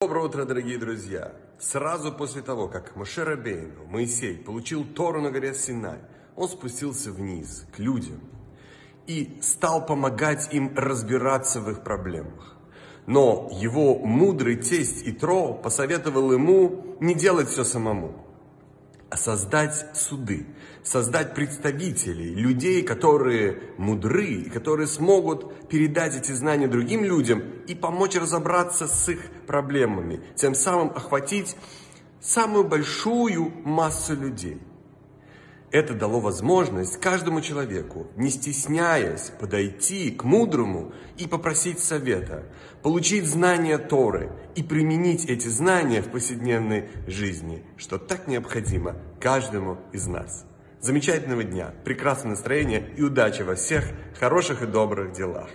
Доброе утро, дорогие друзья! Сразу после того, как Моше Рабейну, Моисей, получил Тору на горе Синай, он спустился вниз, к людям, и стал помогать им разбираться в их проблемах. Но его мудрый тесть Итро посоветовал ему не делать все самому – создать суды, создать представителей, людей, которые мудры, которые смогут передать эти знания другим людям и помочь разобраться с их проблемами, тем самым охватить самую большую массу людей. Это дало возможность каждому человеку, не стесняясь, подойти к мудрому и попросить совета, получить знания Торы и применить эти знания в повседневной жизни, что так необходимо каждому из нас. Замечательного дня, прекрасного настроения и удачи во всех хороших и добрых делах.